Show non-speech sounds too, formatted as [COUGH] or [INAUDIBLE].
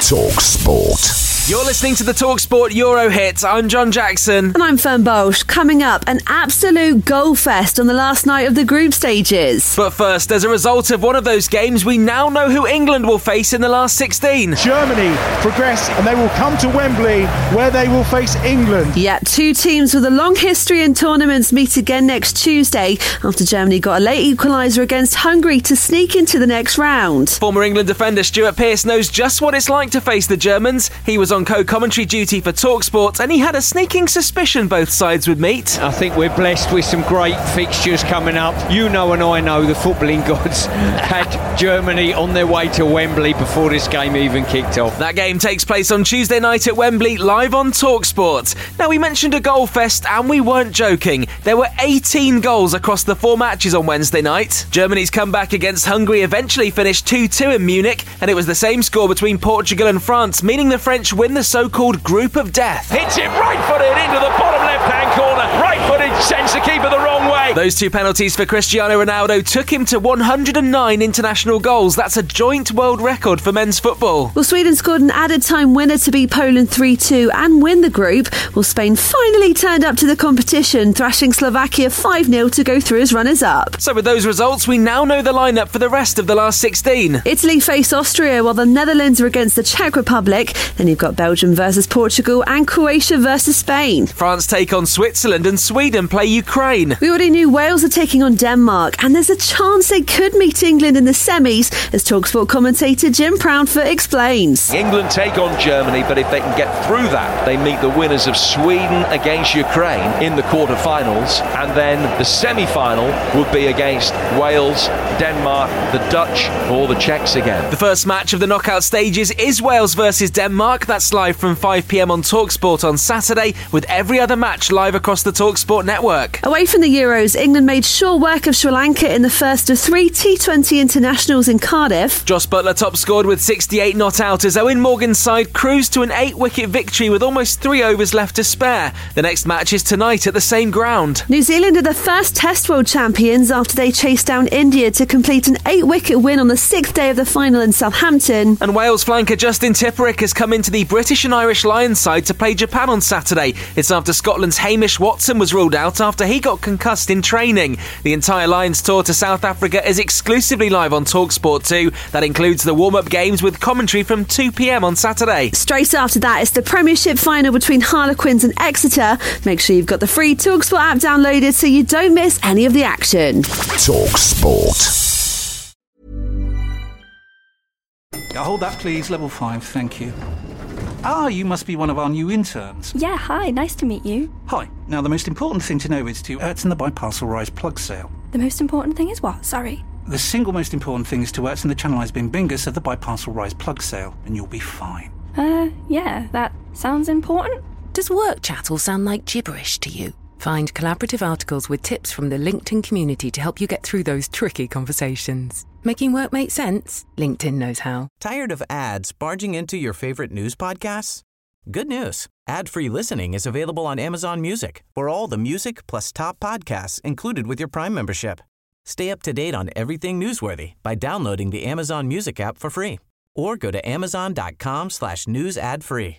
Talk Sport. You're listening to the Talksport Euro hits. I'm John Jackson. And I'm Fern Bosch. Coming up, an absolute goal fest on the last night of the group stages. But first, as a result of one of those games, we now know who England will face in the last 16. Germany progress and they will come to Wembley where they will face England. Yeah, two teams with a long history in tournaments meet again next Tuesday after Germany got a late equaliser against Hungary to sneak into the next round. Former England defender Stuart Pearce knows just what it's like to face the Germans. He was on co commentary duty for Talksport and he had a sneaking suspicion both sides would meet. I think we're blessed with some great fixtures coming up. You know, and I know the footballing [LAUGHS] gods had Germany on their way to Wembley before this game even kicked off. That game takes place on Tuesday night at Wembley, live on Talksport. Now, we mentioned a goal fest and we weren't joking. There were 18 goals across the four matches on Wednesday night. Germany's comeback against Hungary eventually finished 2 2 in Munich, and it was the same score between Portugal and France, meaning the French win the so called group of death. Hits it right footed into the bottom left hand corner. Right footed sends the. Those two penalties for Cristiano Ronaldo took him to 109 international goals. That's a joint world record for men's football. Well, Sweden scored an added time winner to beat Poland 3 2 and win the group. Well, Spain finally turned up to the competition, thrashing Slovakia 5 0 to go through as runners up. So, with those results, we now know the lineup for the rest of the last 16. Italy face Austria while the Netherlands are against the Czech Republic. Then you've got Belgium versus Portugal and Croatia versus Spain. France take on Switzerland and Sweden play Ukraine. We already knew Wales are taking on Denmark, and there's a chance they could meet England in the semis, as Talksport commentator Jim Proudfoot explains. England take on Germany, but if they can get through that, they meet the winners of Sweden against Ukraine in the quarter-finals, and then the semi-final would be against Wales, Denmark, the Dutch, or the Czechs again. The first match of the knockout stages is Wales versus Denmark. That's live from 5 pm on Talksport on Saturday, with every other match live across the Talksport network. Away from the Euros, England made sure work of Sri Lanka in the first of three T20 internationals in Cardiff. Jos Buttler top scored with 68 not out as Eoin Morgan's side cruised to an eight wicket victory with almost three overs left to spare. The next match is tonight at the same ground. New Zealand are the first Test World champions after they chased down India to complete an eight wicket win on the sixth day of the final in Southampton. And Wales flanker Justin Tipuric has come into the British and Irish Lions side to play Japan on Saturday. It's after Scotland's Hamish Watson was ruled out after he got concussed in training. The entire Lions tour to South Africa is exclusively live on Talksport 2. That includes the warm up games with commentary from 2 pm on Saturday. Straight after that, it's the Premiership final between Harlequins and Exeter. Make sure you've got the free Talksport app downloaded so you don't miss any of the action. Talksport. Hold that, please. Level 5, thank you. Ah, you must be one of our new interns. Yeah, hi, nice to meet you. Hi. Now, the most important thing to know is to Ertzen the Biparcel Rise plug sale. The most important thing is what? Sorry. The single most important thing is to Ertzen the Channelized Bing Bingus of the Biparcel Rise plug sale, and you'll be fine. Uh, yeah, that sounds important. Does work chat all sound like gibberish to you? Find collaborative articles with tips from the LinkedIn community to help you get through those tricky conversations. Making work make sense? LinkedIn knows how. Tired of ads barging into your favorite news podcasts? Good news. Ad-free listening is available on Amazon Music for all the music plus top podcasts included with your Prime membership. Stay up to date on everything newsworthy by downloading the Amazon Music app for free or go to amazon.com slash news ad free.